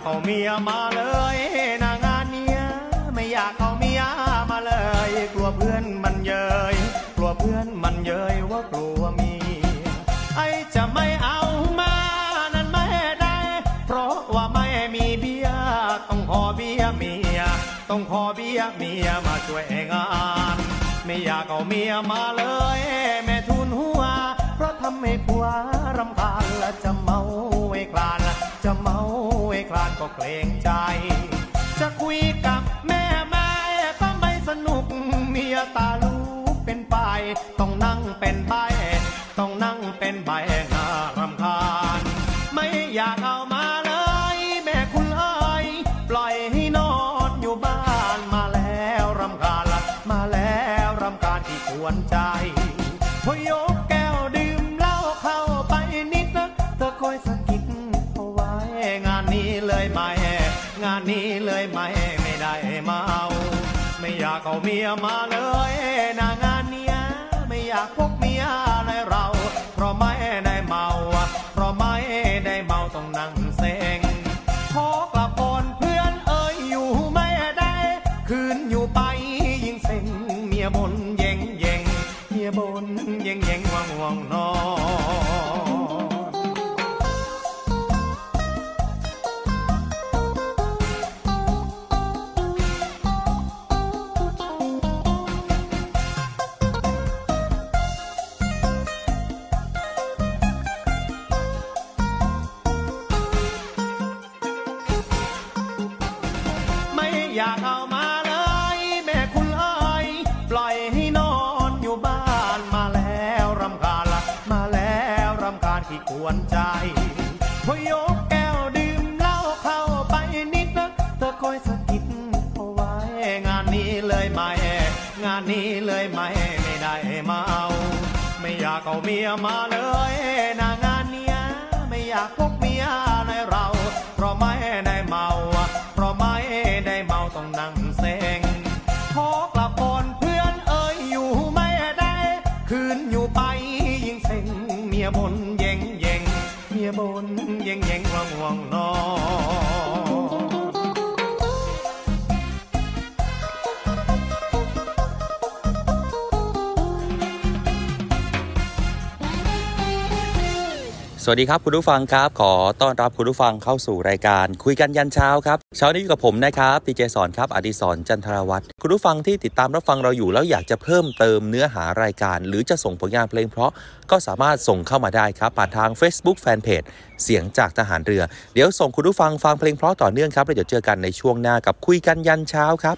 ากเอาเมียมาเลยนางานเนี้ยไม่อยากเอาเมียมาเลย กลัวเพื่อนมันเย้ยกลัวเพื่อนมันเย้ยว่ากลัวเมียไอจะไม่เอามานั้นไม่ได้ เพราะว่าไม่มีเบี้ยต้องขอเบี้ยเมีย ต้องขอเบี้ยเมียมาช่วยงานไม่อยากเอาเมียมาเลยแม่ทุนหัว เพราะทำให้ผัวรำคาญและจะเมาไอ้คลาน จะเมาไอ้คลานก็เกรงใจ จะคุยกับแม่แม่ก็ไม่สนุกเมียตาลูกเป็นไป ต้องนั่งเป็นใบต้องนั่งเป็นใบ Be a mother. รำคาญขี้ควรใจพอยกแก้วดื่มเหล้าเข้าไปนิดนะเธอคอยสะกิดเอาไว้ งานนี้เลยไหมงานนี้เลยไหมไม่ได้เมาไม่อยากเอาเมียมาเลยนางานเนี้ยไม่อยากพบเมียในเรา เพราะไม่ได้เมา เพราะไม่ได้เมาต้องนั่งเซง วัสดีครับคุณผู้ฟังครับ ขอต้อนรับคุณผู้ฟังเข้าสู่รายการ คุยกันยันเช้าครับเช้านี้อยู่กับผมนะครับดีเจสอนครับอดิศรจันทรวัตรคุณผู้ฟังที่ติดตามรับฟังเราอยู่แล้วอยากจะเพิ่มเติมเนื้อหารายการ หรือจะส่งผลงานเพลงเพราะก็สามารถส่งเข้ามาได้ครับผ่านทาง Facebook Fanpage เสียงจากทหารเรือ เดี๋ยวส่งคุณผู้ฟังฟังเพลงเพราะต่อเนื่องครับแล้วเดี๋ยวเจอกันในช่วงหน้ากับคุยกันยันเช้าครับ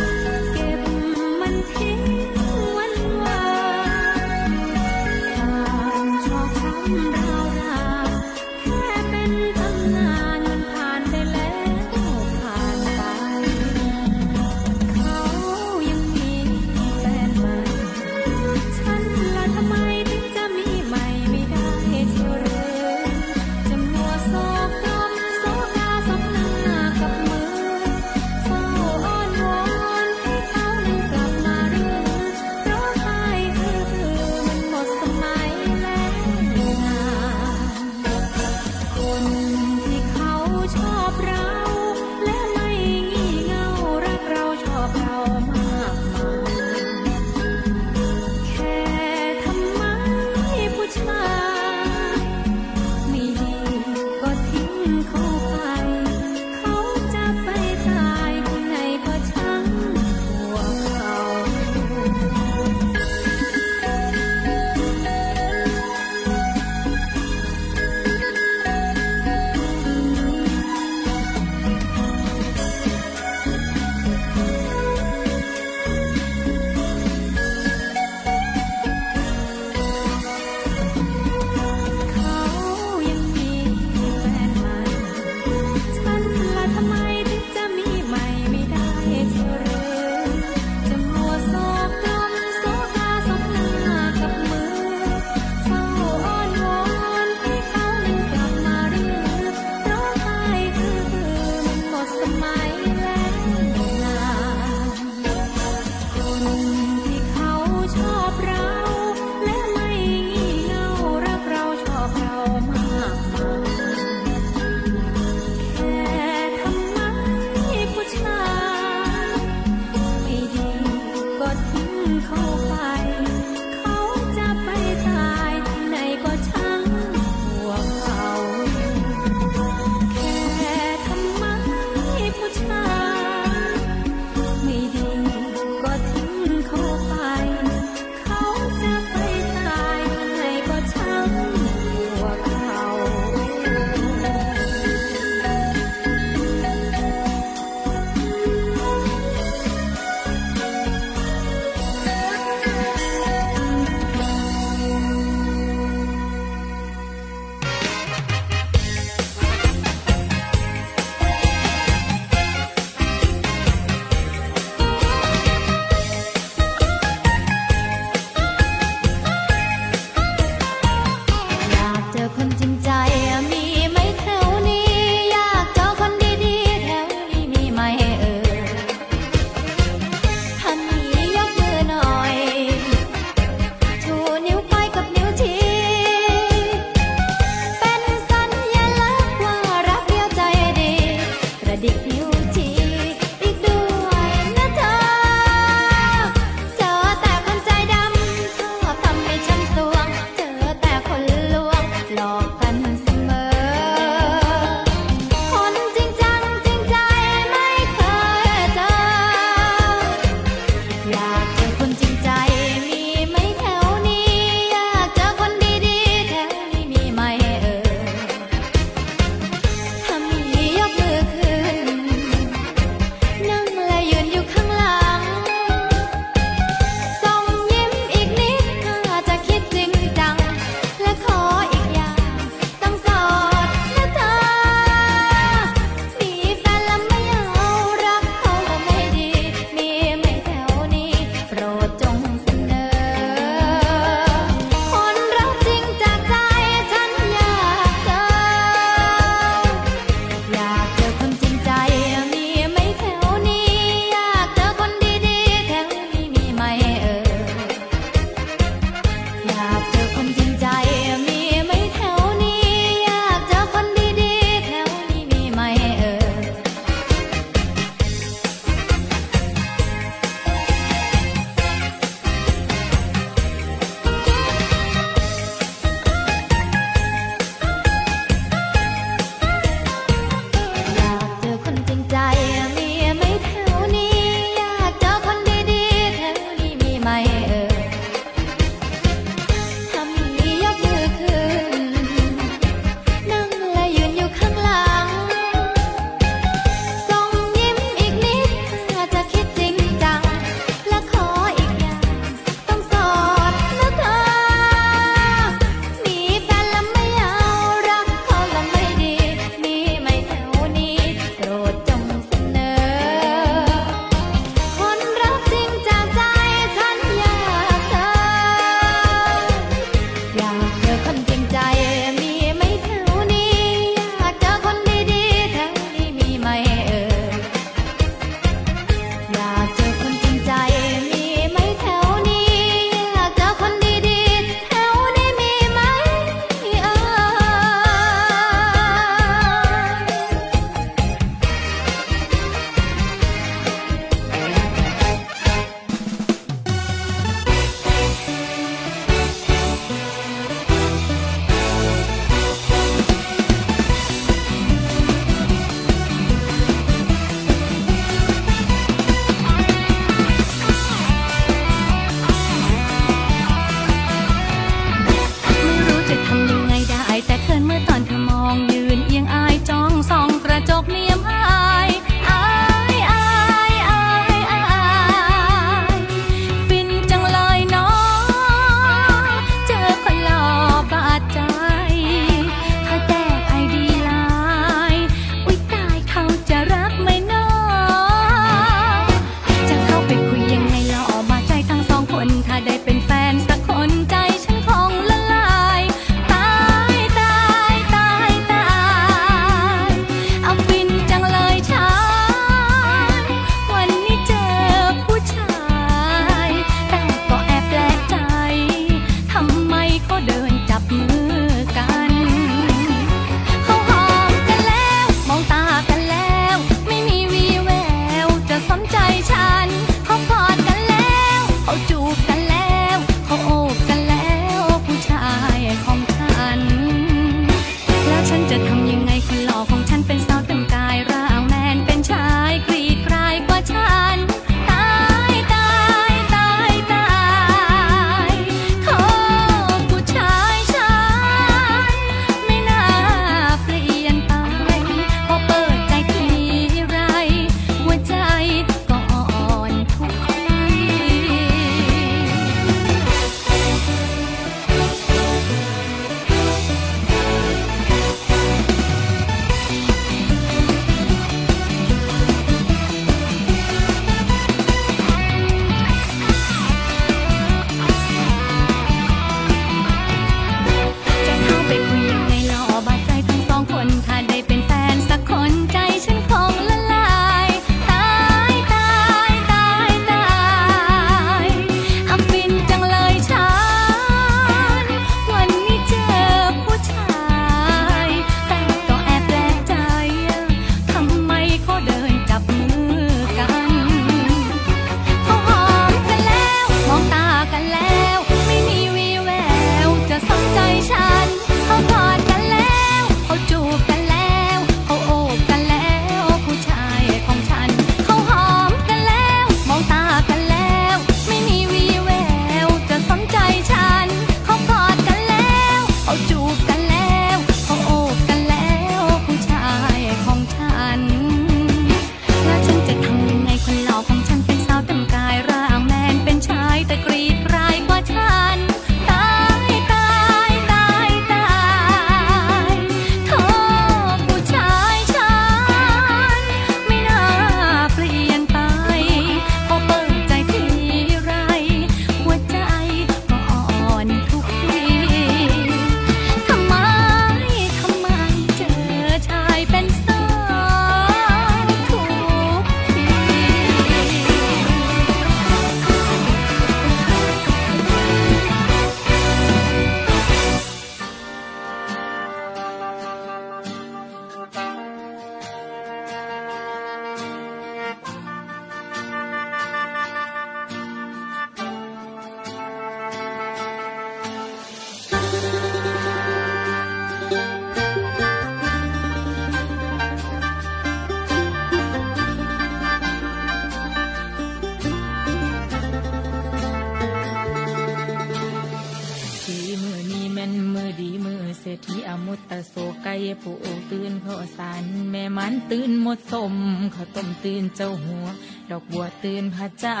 ตื่นข้าวสารแม่มันตื่นหมดสมข้าวต้มตื่นเจ้าหัว ดอกบัวตื่นพระเจ้า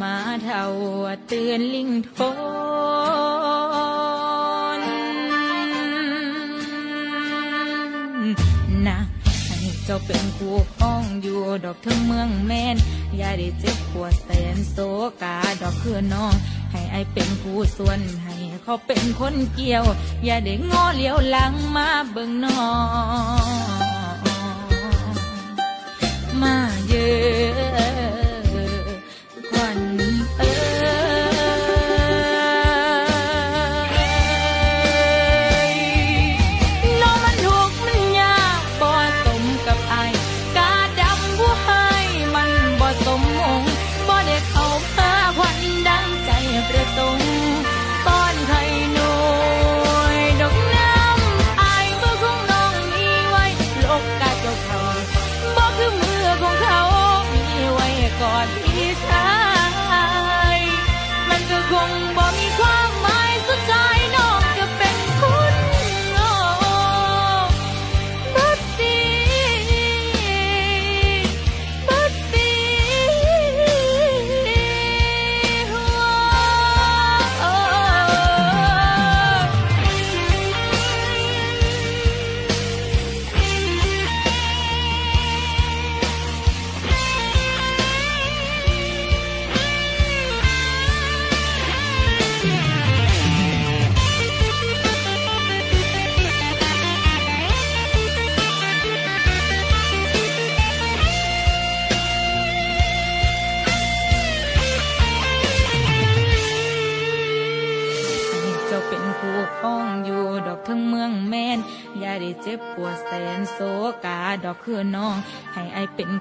มาเท่าตื่นลิงโทนนะให้เจ้าเป็นคู่ครองอยู่ดอกทั้งเมืองแมนอย่าได้เจ็บปวดแสนโศกาดอกคือน้อง ให้ไอเป็นผู้ส่วนให้ เขาเป็นคนเกี่ยว อย่าได้งอเลี้ยวหลังมาเบิ่งนอมาเยอะ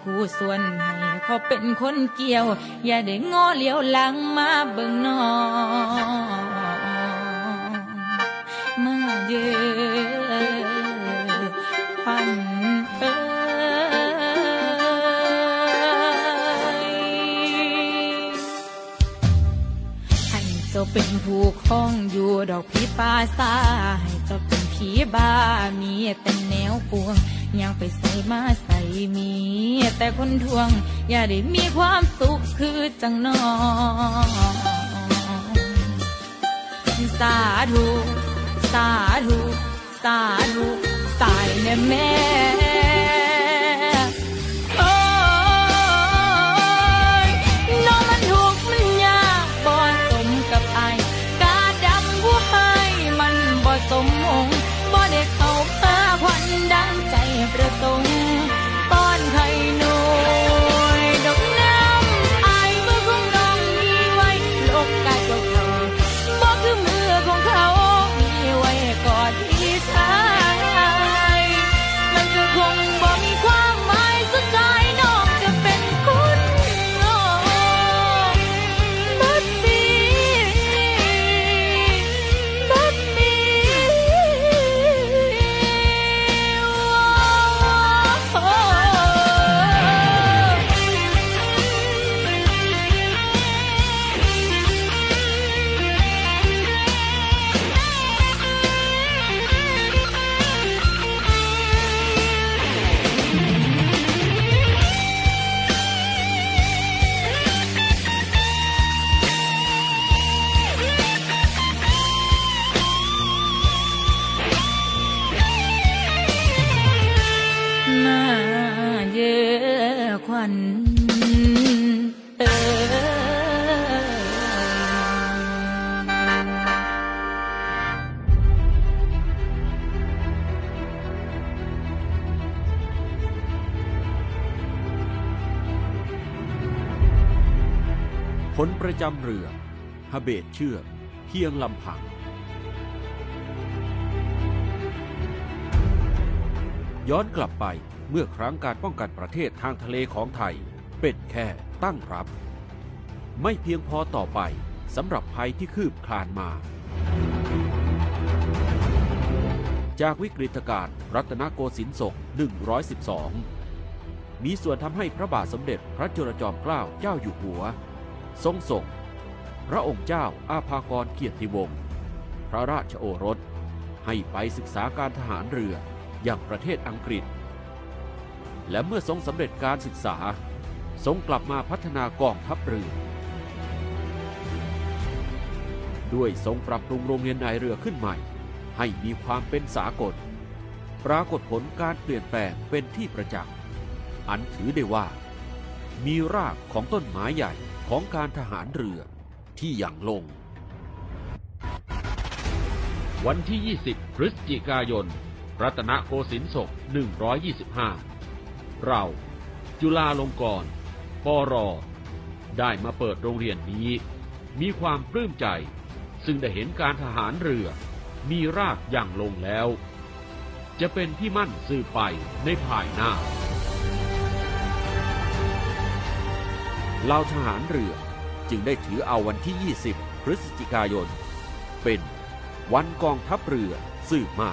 คู่ส่วนให้เขาเป็นคนเกี่ยว อย่าได้งอเลี้ยวหลังมาเบิ่งน้องมาเยอะพันเอ้ให้เจ้าเป็นผู้ครองอยู่ดอกผีปาซาให้เจ้าเป็นผีบ้ามีแต่แนวปวง ยังไปใส่มาใส่มี แต่คนทวง อย่าได้มีความสุขคือจังนองสาธุสาธุสาธุตายแน่แม่ ประจำเรือฮเบตเชือกเพียงลำพัง ย้อนกลับไปเมื่อครั้งการป้องกันประเทศทางทะเลของไทย เป็นแค่ตั้งรับ ไม่เพียงพอต่อไปสำหรับภัยที่คืบคลานมา จากวิกฤตการณ์รัตนโกสินทร์ศก 112 มีส่วนทำให้พระบาทสมเด็จพระจุลจอมเกล้าเจ้าอยู่หัว ทรงส่ง พระองค์เจ้าอาภากรเกียรติวงศ์พระราชโอรสให้ไปศึกษาการทหารเรืออย่างประเทศอังกฤษ และเมื่อทรงสำเร็จการศึกษา ทรงกลับมาพัฒนากองทัพเรือ ด้วยทรงปรับปรุงโรงเรียนนายเรือขึ้นใหม่ ให้มีความเป็นสากล ปรากฏผลการเปลี่ยนแปลงเป็นที่ประจักษ์ อันถือได้ว่า มีรากของต้นไม้ใหญ่ ของการทหารเรือที่อย่างลง วันที่ 20 พฤศจิกายน รัตนโกสินทร์ศก 125 เรา จุฬาลงกรณ์ปรได้มาเปิดโรงเรียนนี้ มีความปลื้มใจ ซึ่งได้เห็นการทหารเรือ มีรากอย่างลงแล้ว จะเป็นที่มั่นสืบไปในภายหน้า เราทหารเรือจึงได้ถือเอาวันที่ 20 พฤศจิกายน เป็นวันกองทัพเรือสืบมา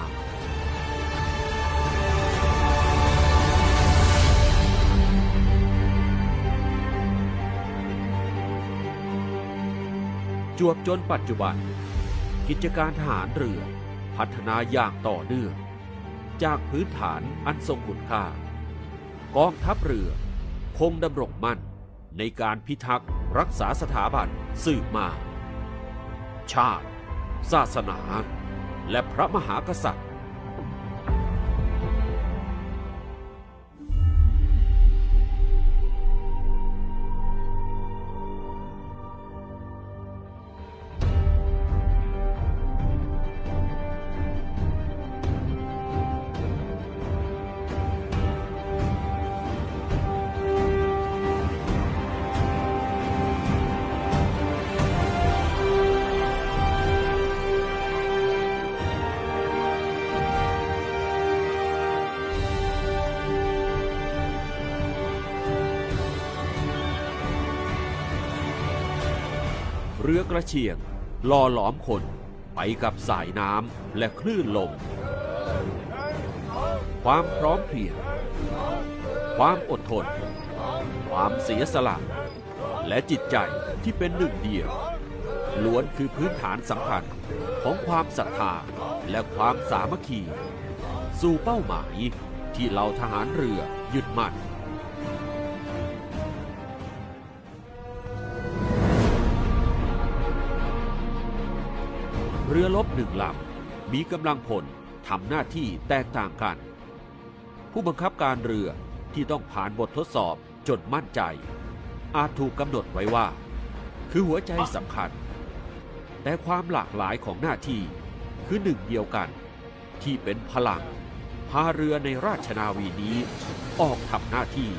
จวบจนปัจจุบัน กิจการทหารเรือพัฒนาอย่างต่อเนื่อง จากพื้นฐานอันทรงคุณค่ากองทัพเรือคงดำรงมั่น ในการพิทักษ์รักษาสถาบันสืบมา ชาติ ศาสนา และพระมหากษัตริย์ รือกระเชียงล่อหลอมคนไปกับสายน้ำและคลื่นลม ความพร้อมเพรียง ความอดทน ความเสียสละ และจิตใจที่เป็นหนึ่งเดียว ล้วนคือพื้นฐานสำคัญของความศรัทธาและความสามัคคี สู่เป้าหมายที่เราทหารเรือยึดมั่น รือลบหนึ่งลำมีกำลังพลทำหน้าที่แตกต่างกัน ผู้บังคับการเรือที่ต้องผ่านบททดสอบจนมั่นใจ อาจถูกกำหนดไว้ว่า คือหัวใจสำคัญ แต่ความหลากหลายของหน้าที่คือหนึ่งเดียวกัน ที่เป็นพลังพาเรือในราชนาวีนี้ออกทำหน้าที่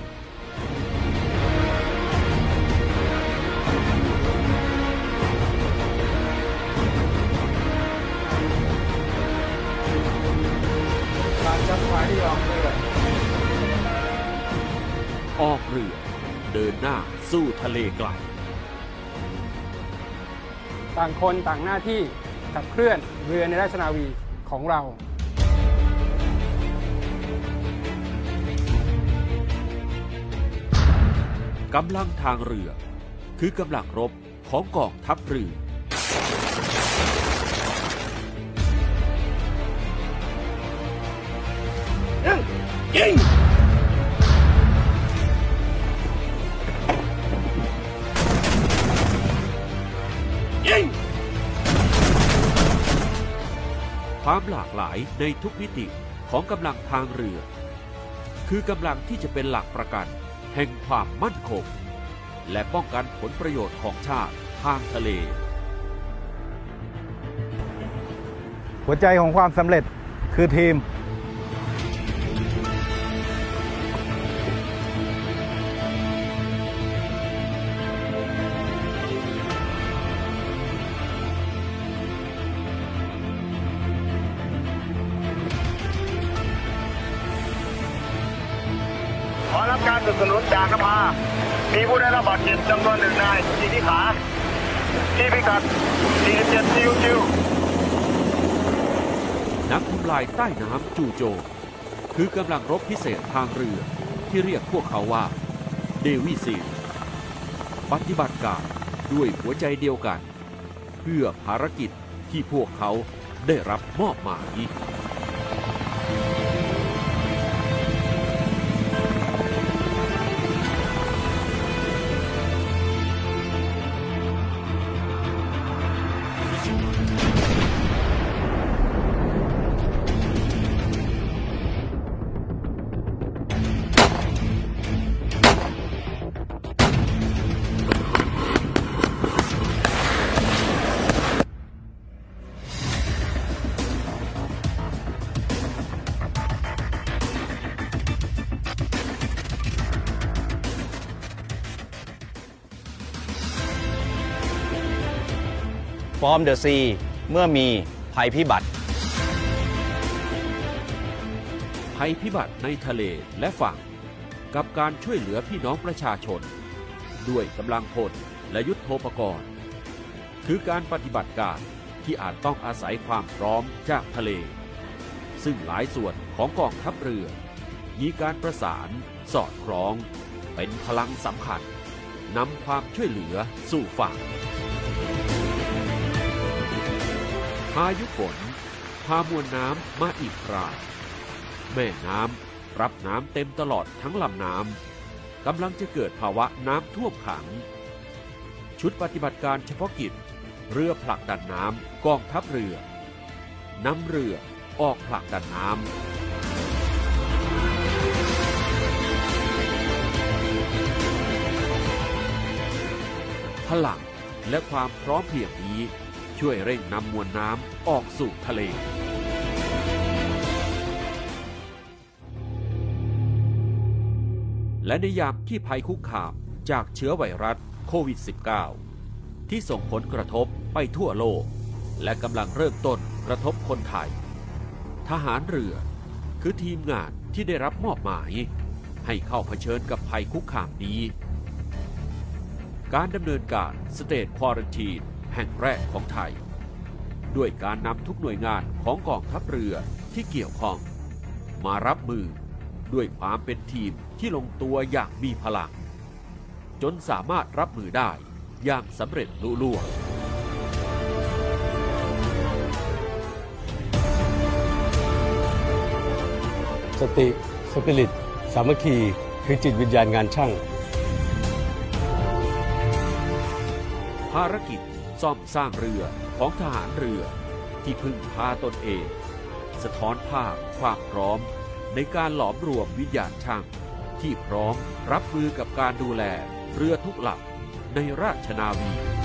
ออกเรือ เดินหน้าสู้ทะเลไกลต่างคนต่างหน้าที่ขับเคลื่อนเรือในราชนาวีของเรา กำลังทางเรือ คือกำลังรบของกองทัพเรือควายในทุกมิติของกำลังทางเรือ คือกำลังที่จะเป็นหลักประกัน แห่งความมั่นคง และป้องกันผลประโยชน์ของชาติทางทะเล หัวใจของความสำเร็จคือทีม สนับสนุนจากนภามีผู้ได้รับบาดเจ็บจำนวนหนึ่งนายที่ที่ขาที่พิกัด47ซิวซิวนักทำลายใต้น้ำจู่โจมคือกำลังรบพิเศษทางเรือที่เรียกพวกเขาว่าเดวิซีปฏิบัติการด้วยหัวใจเดียวกัน เพื่อภารกิจที่พวกเขาได้รับมอบหมาย ฟอร์มเดอะซีเมื่อมีภัยพิบัติ ภัยพิบัติในทะเลและฝั่ง กับการช่วยเหลือพี่น้องประชาชน ด้วยกำลังพลและยุทธโภปกรณ์ คือการปฏิบัติการที่อาจต้องอาศัยความพร้อมจากทะเล ซึ่งหลายส่วนของกองทัพเรือ มีการประสาน สอดคล้อง เป็นพลังสำคัญนำความช่วยเหลือสู่ฝั่ง พายุฝนพามวลน้ำมาอีกคราแม่น้ำรับน้ำเต็มตลอดทั้งลำน้ำกำลังจะเกิดภาวะน้ำท่วมขัง ชุดปฏิบัติการเฉพาะกิจ เรือผลักดันน้ำกองทัพเรือนำเรือออกผลักดันน้ำพลังและความพร้อมเพรียงนี้ ช่วยเร่งนำมวลน้ำออกสู่ทะเลและในยามที่ภัยคุกคามจากเชื้อไวรัสโควิด -19 ที่ส่งผลกระทบไปทั่วโลก และกำลังเริ่มต้นกระทบคนไทย ทหารเรือคือทีมงานที่ได้รับมอบหมาย ให้เข้าเผชิญกับภัยคุกคามนี้ การดำเนินการสเตทควอรันทีน แห่งแรกของไทย ด้วยการนำทุกหน่วยงานของกองทัพเรือที่เกี่ยวข้อง มารับมือด้วยความเป็นทีมที่ลงตัวอย่างมีพลัง จนสามารถรับมือได้อย่างสำเร็จลุล่วงสติสปิริต สามัคคีคือจิตวิญญาณงานช่าง ภารกิจ ซ่อมสร้างเรือของทหารเรือที่พึ่งพาตนเอง สะท้อนภาพความพร้อม ในการหลอมรวมวิญญาณช่าง ที่พร้อมรับมือกับการดูแลเรือทุกลำในราชนาวี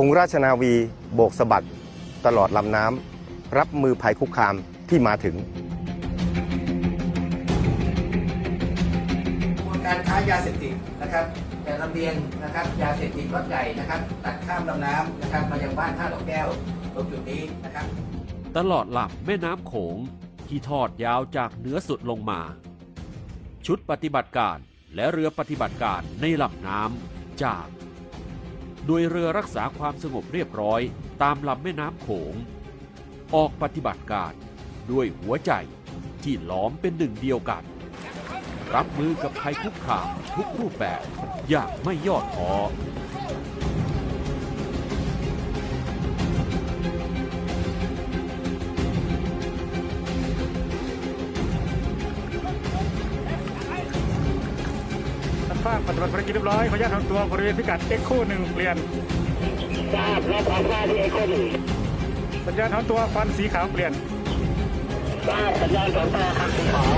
ธงราชนาวีโบกสะบัดตลอดลำน้ำรับมือภัยคุกคามที่มาถึงการค้ายาเสพติดนะครับแต่ลำเลียงนะครับยาเสพติดรถใหญ่นะครับ ตัดข้ามลำน้ำนะครับมายังบ้านท่าดอกแก้วตรงจุดนี้นะครับ ตลอดลำแม่น้ำโขงที่ทอดยาวจากเหนือสุดลงมา ชุดปฏิบัติการและเรือปฏิบัติการในลำน้ำจาก โดยเรือรักษาความสงบเรียบร้อยตามลำแม่น้ำโขง ออกปฏิบัติการด้วยหัวใจที่หลอมเป็นหนึ่งเดียวกัน รับมือกับภัยคุกคามทุกรูปแบบอย่างไม่ย่อท้อ ท่านภาคปฏิบัติภารกิจเรียบร้อยขออนุญาตทำตัวบริเวณพิกัดเอ็กโคหนึ่งเปลี่ยนทราบรับความว่าที่เอ็กโคหนึ่งสัญญาณทำตัวฟันสีขาวเปลี่ยนทราบสัญญาณของตัวคันสีขาว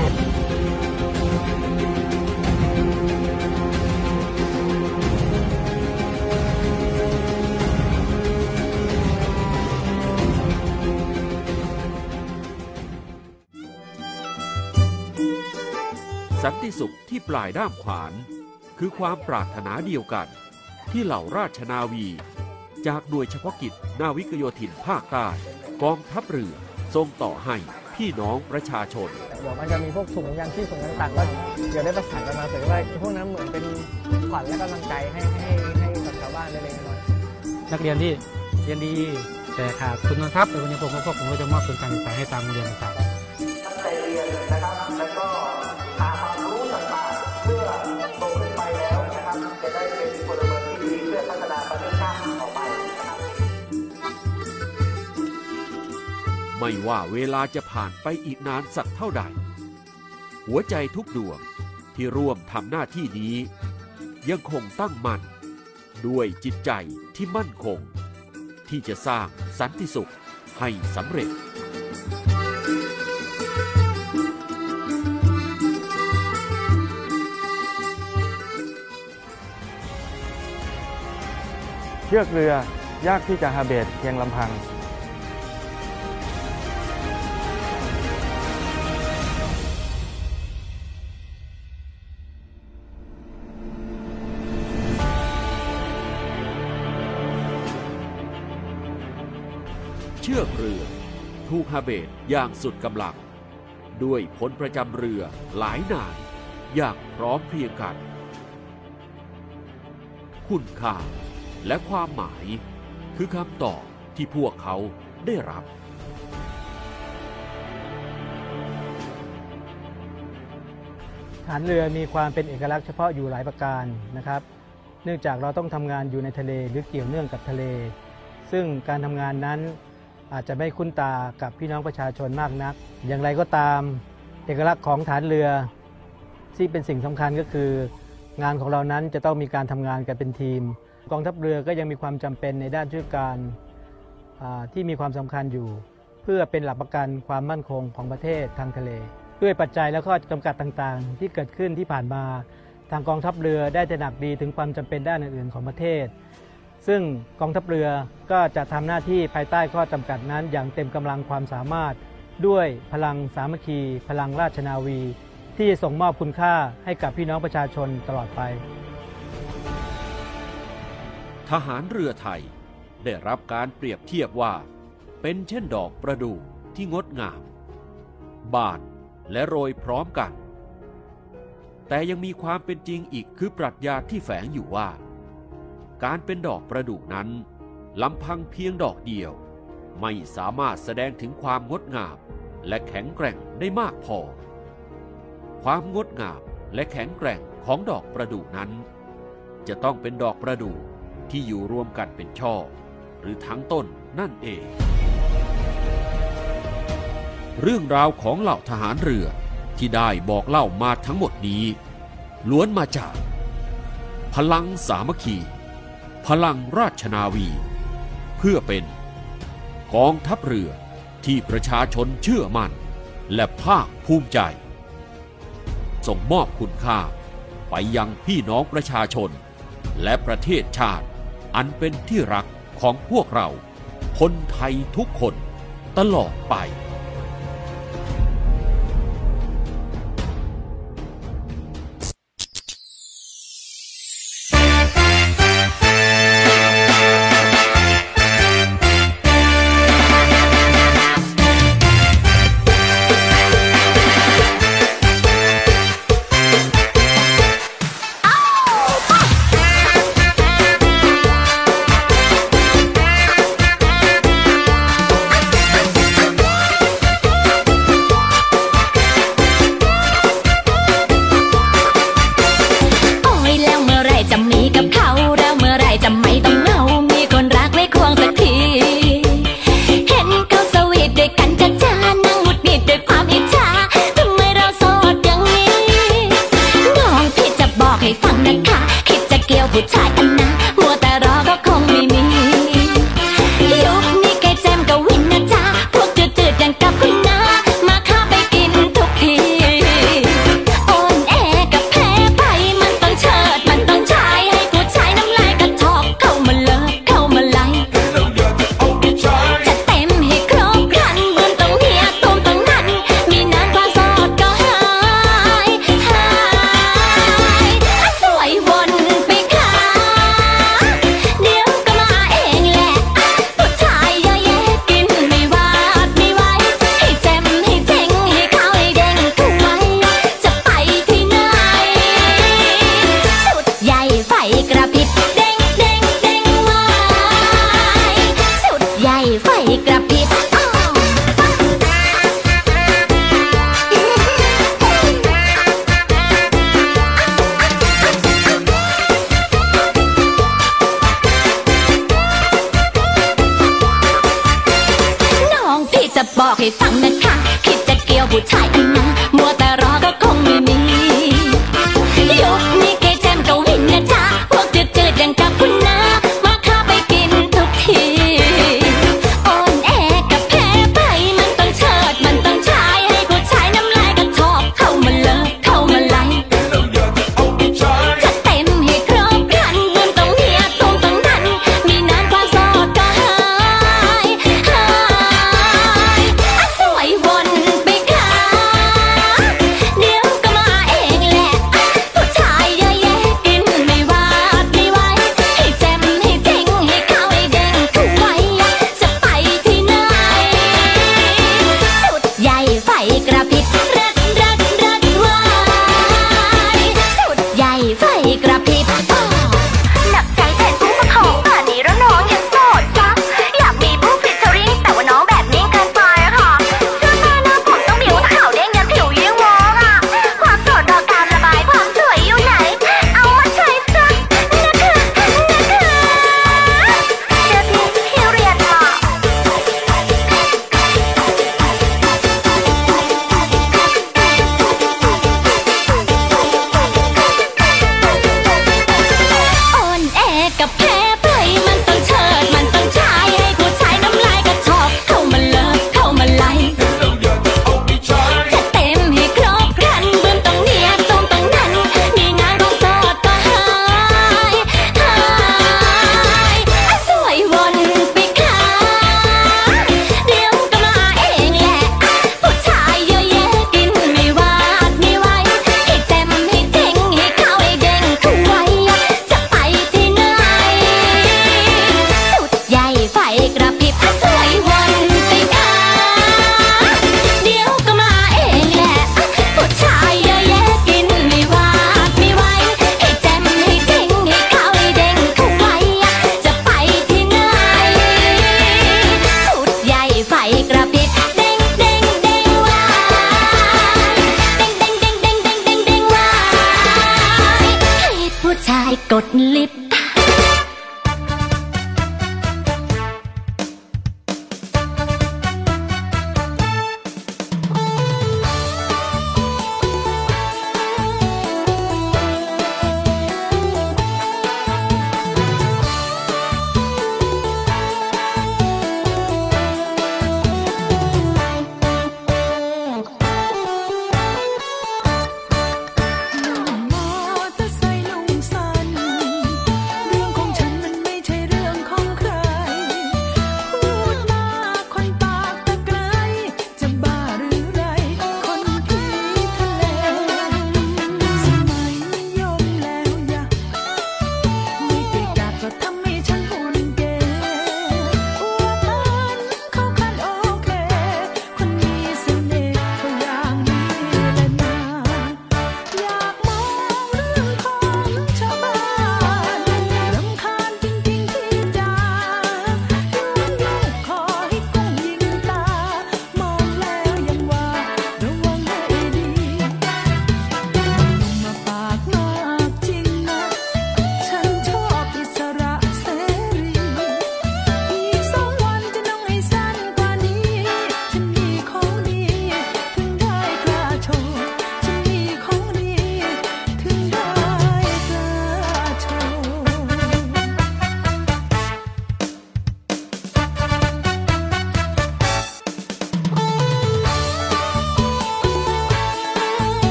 สันติสุขที่ปลายด้ามขวาน คือความปรารถนาเดียวกัน ที่เหล่าราชนาวี จากหน่วยเฉพาะกิจนาวิกโยธินภาคใต้กองทัพเรือส่งต่อให้พี่น้องประชาชนเดี๋ยวมันจะมีพวกถุงยางชีพถุงต่างๆก็เดี๋ยวได้ประสานกันมาเสร็จว่าพวกนั้นเหมือนเป็นขวัญและกำลังใจให้ให้ให้กับชาวบ้านเล็กๆน้อยนักเรียนที่เรียนดีแต่ขาดทุนทรัพย์ในวันนี้ผมก็ผมก็จะมอบทุนการศึกษาให้ตามโรงเรียนต่างๆตั้งใจเรียนนะครับแล้วก็หาความรู้ ไม่ว่าเวลาจะผ่านไปอีกนานสักเท่าใด หัวใจทุกดวงที่ร่วมทำหน้าที่นี้ ยังคงตั้งมั่นด้วยจิตใจที่มั่นคง ที่จะสร้างสันติสุขให้สำเร็จเชือกเรือยากที่จะฮาเบตเพียงลำพัง ถูกฮาเบตอย่างสุดกำลัง ด้วยพลประจำเรือหลายนายอย่างพร้อมเพรียงกัน คุณค่าและความหมายคือคำตอบที่พวกเขาได้รับ ฐานเรือมีความเป็นเอกลักษณ์เฉพาะอยู่หลายประการนะครับ เนื่องจากเราต้องทำงานอยู่ในทะเลหรือเกี่ยวเนื่องกับทะเล ซึ่งการทำงานนั้น อาจจะไม่คุ้นตากับพี่น้องประชาชนมากนัก อย่างไรก็ตามเอกลักษณ์ของฐานเรือ ที่เป็นสิ่งสำคัญก็คือ งานของเรานั้นจะต้องมีการทำงานกันเป็นทีม กองทัพเรือก็ยังมีความจำเป็นในด้านช่วยการที่มีความสำคัญอยู่ เพื่อเป็นหลักประกันความมั่นคงของประเทศทางทะเล ด้วยปัจจัยและข้อจำกัดต่างๆ ที่เกิดขึ้นที่ผ่านมา ทางกองทัพเรือได้ตระหนักดีถึงความจำเป็นด้านอื่นๆของประเทศ ซึ่งกองทัพเรือก็จะทำหน้าที่ภายใต้ข้อจำกัดนั้นอย่างเต็มกำลังความสามารถ ด้วยพลังสามัคคี พลังราชนาวี ที่จะส่งมอบคุณค่าให้กับพี่น้องประชาชนตลอดไป ทหารเรือไทย ได้รับการเปรียบเทียบว่า เป็นเช่นดอกประดู่ที่งดงาม บานและโรยพร้อมกัน แต่ยังมีความเป็นจริงอีกคือปรัชญาที่แฝงอยู่ว่า การเป็นดอกประดู่นั้นลำพังเพียงดอกเดียว ไม่สามารถแสดงถึงความงดงาม และแข็งแกร่งได้มากพอ ความงดงามและแข็งแกร่งของดอกประดู่นั้น จะต้องเป็นดอกประดู่ที่อยู่รวมกันเป็นช่อ หรือทั้งต้นนั่นเอง เรื่องราวของเหล่าทหารเรือที่ได้บอกเล่ามาทั้งหมดนี้ ล้วนมาจาก พลังสามัคคี พลังราชนาวี เพื่อเป็น กองทัพเรือที่ประชาชนเชื่อมั่น และภาคภูมิใจ ส่งมอบคุณค่าไปยังพี่น้องประชาชน และประเทศชาติ อันเป็นที่รักของพวกเรา คนไทยทุกคนตลอดไป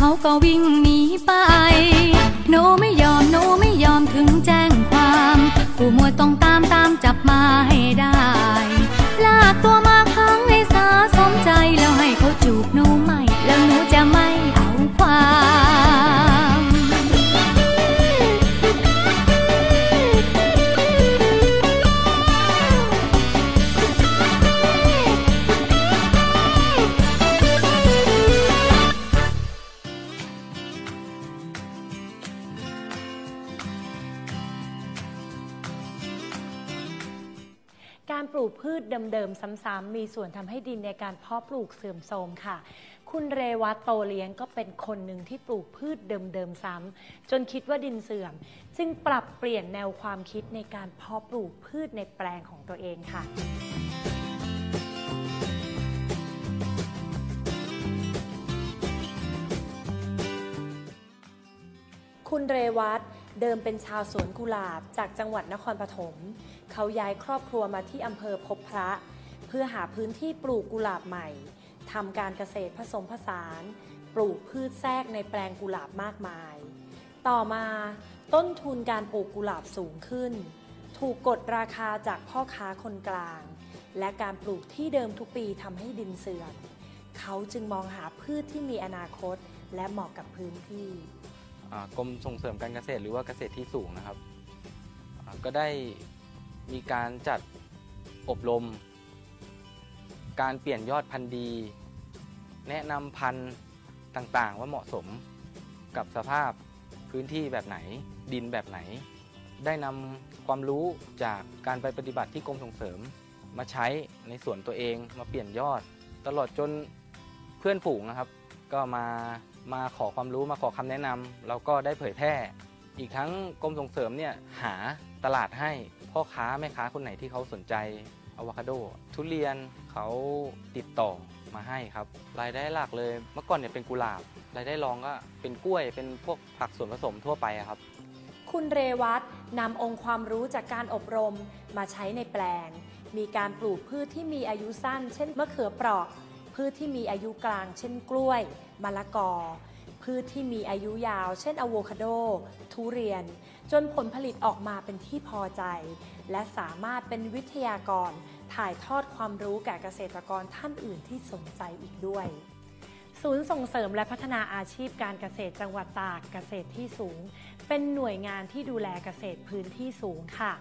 เขาก็วิ่งหนี ซ้ำมีส่วนทำให้ดินในการเพาะปลูกเสื่อมโทรมค่ะ คุณเรวัตโตเลี้ยงก็เป็นคนหนึ่งที่ปลูกพืชเดิมๆซ้ำจนคิดว่าดินเสื่อม จึงปรับเปลี่ยนแนวความคิดในการเพาะปลูกพืชในแปลงของตัวเองค่ะคุณเรวัตเดิมเป็นชาวสวนกุหลาบจากจังหวัดนครปฐม เขาย้ายครอบครัวมาที่อำเภอพบพระ เพื่อหาพื้นที่ปลูกกุหลาบใหม่ทำการเกษตรผสมผสาน ปลูกพืชแทรกในแปลงกุหลาบมากมาย ต่อมาต้นทุนการปลูกกุหลาบสูงขึ้น ถูกกดราคาจากพ่อค้าคนกลาง และการปลูกที่เดิมทุกปีทำให้ดินเสื่อมเขาจึงมองหาพืชที่มีอนาคต และเหมาะกับพื้นที่กรมส่งเสริมการเกษตรหรือว่าเกษตรที่สูงนะครับ ก็ได้มีการจัดอบรม การเปลี่ยนยอดพันธุ์ดี แนะนำพันธุ์ต่างๆ ว่าเหมาะสมกับสภาพพื้นที่แบบไหน ดินแบบไหน ได้นำความรู้จากการไปปฏิบัติที่กรมส่งเสริม มาใช้ในส่วนตัวเองมาเปลี่ยนยอด ตลอดจนเพื่อนฝูงนะครับ ก็มามาขอความรู้มาขอคำแนะนำแล้วก็ได้เผยแพร่ อีกทั้งกรมส่งเสริมเนี่ยหาตลาดให้พ่อค้าแม่ค้าคนไหนที่เขาสนใจ อะวคาโด ทุเรียนเขาติดต่อมาให้ครับ รายได้หลักเลย เมื่อก่อนเนี่ยเป็นกุหลาบ รายได้รองก็เป็นกล้วย เป็นพวกผักส่วนผสมทั่วไปครับ คุณเรวัตนำองค์ความรู้จากการอบรมมาใช้ในแปลง มีการปลูกพืชที่มีอายุสั้น เช่นมะเขือเปราะ พืชที่มีอายุกลาง เช่นกล้วย มะละกอ พืชที่มีอายุยาว เช่นอะโวคาโด ทุเรียน จนผลผลิตออกมาเป็นที่พอใจ และสามารถเป็นวิทยากร ถ่ายทอดความรู้แก่เกษตรกรท่านอื่นที่สนใจอีกด้วย ศูนย์ส่งเสริมและพัฒนาอาชีพการเกษตรจังหวัดตากเกษตรที่สูง เป็นหน่วยงานที่ดูแลเกษตรพื้นที่สูงค่ะ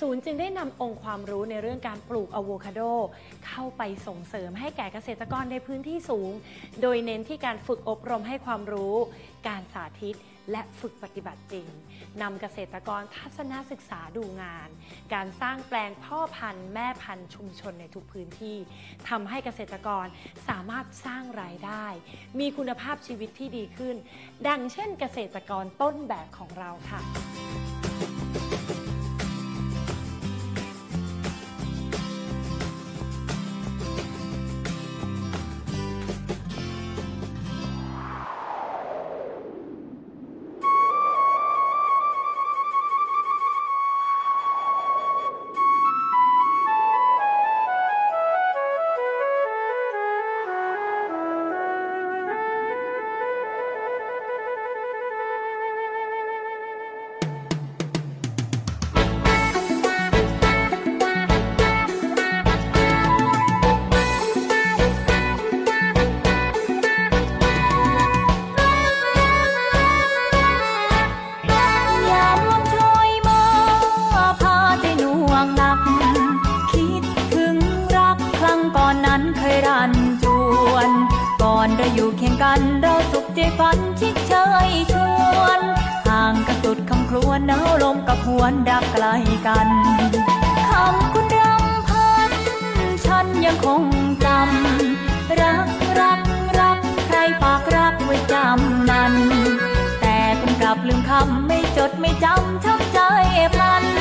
ศูนย์จึงได้นำองค์ความรู้ในเรื่องการปลูกอะโวคาโด เข้าไปส่งเสริมให้แก่เกษตรกรในพื้นที่สูง โดยเน้นที่การฝึกอบรมให้ความรู้ การสาธิต และฝึกปฏิบัติจริงนำเกษตรกรทัศนศึกษาดูงาน การสร้างแปลงพ่อพันธุ์แม่พันธุ์ชุมชนในทุกพื้นที่ทำให้เกษตรกรสามารถสร้างรายได้ มีคุณภาพชีวิตที่ดีขึ้น ดังเช่นเกษตรกรต้นแบบของเราค่ะ อนดักไกลกันคำคุณรำพัน ฉันยังคงจำ รักรักรัก ใครฝากรักไว้จำนั้น แต่คุณกลับลืมคำไม่จดไม่จำช้ำใจพลัน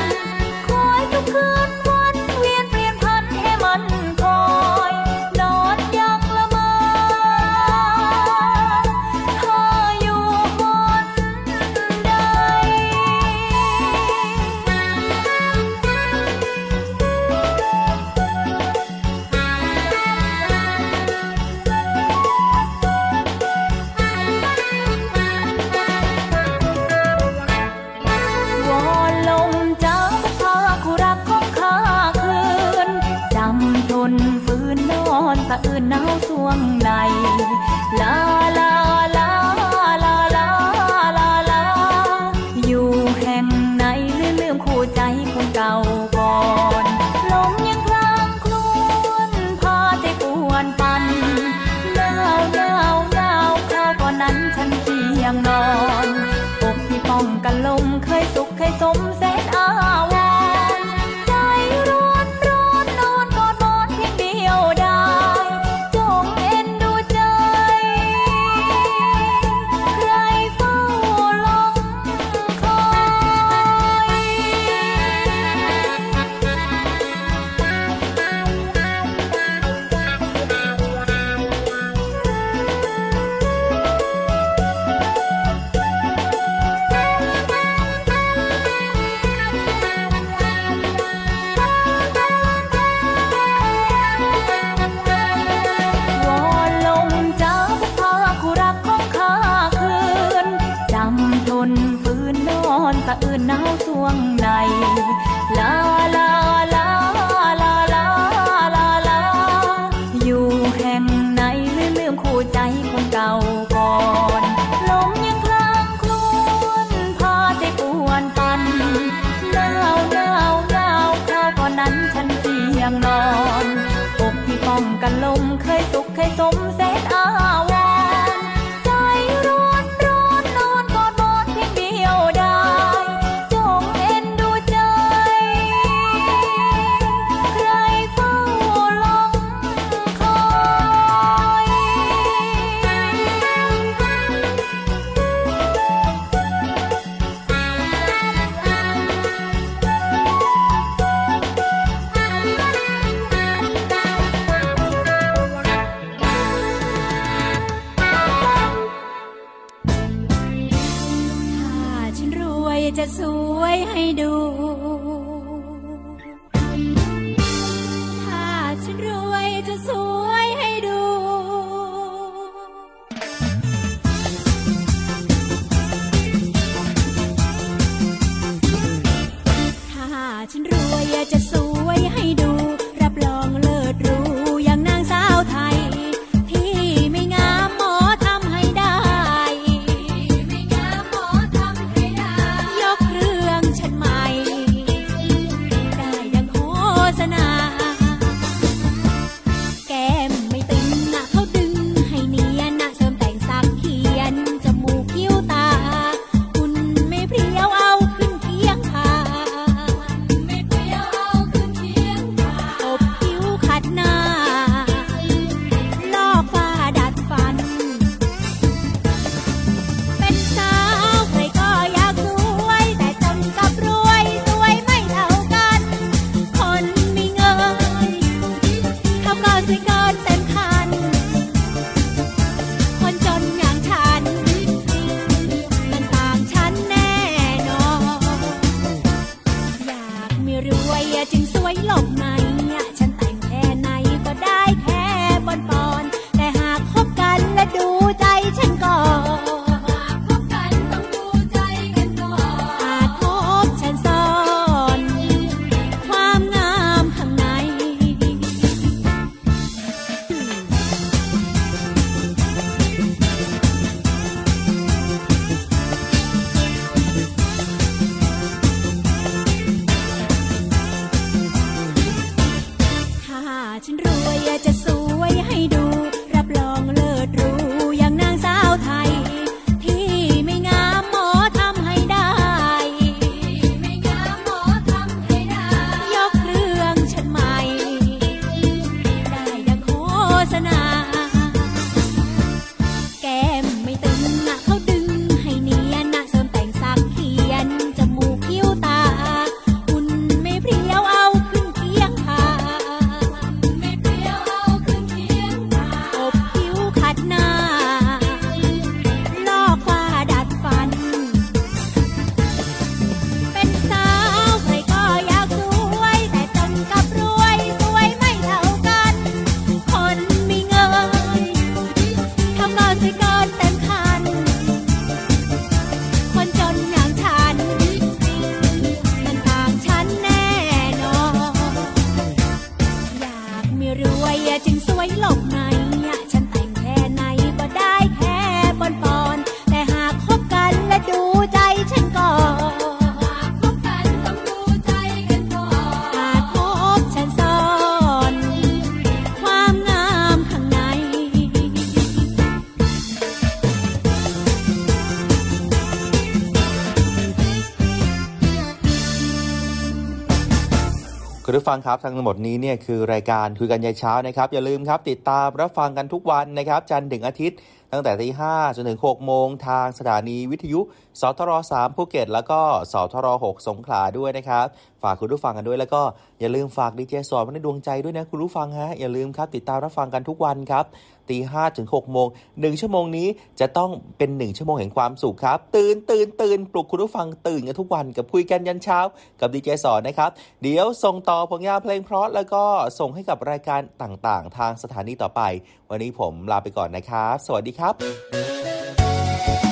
งครับทั้งหมดนี้เนี่ยคือรายการคุยกันยายเช้านะครับ อย่าลืมครับติดตามรับฟังกันทุกวันนะครับ จันทร์ถึงอาทิตย์ ตั้งแต่ตีห้าจนถึงหกโมงทางสถานีวิทยุสทรสามภูเก็ต แล้วก็สทรหกสงขลาด้วยนะครับฝากคุณผู้ฟังกันด้วย แล้วก็อย่าลืมฝากดีเจสอนไว้ในดวงใจด้วยนะคุณผู้ฟังฮะอย่าลืมครับติดตามรับฟังกันทุกวันครับตีห้าถึง6โมงหนึ่งชั่วโมงนี้จะต้องเป็นหนึ่งชั่วโมงแห่งความสุขครับ ตื่นตื่นตื่นปลุกคุณผู้ฟังตื่นกันทุกวันกับคุยกันยันเช้า กับดีเจสอนนะครับ เดี๋ยวส่งต่อผลงานเพลงเพราะแล้วก็ส่งให้กับรายการต่างๆ ทางสถานีต่อไป วันนี้ผมลาไปก่อนนะครับ สวัสดีครับ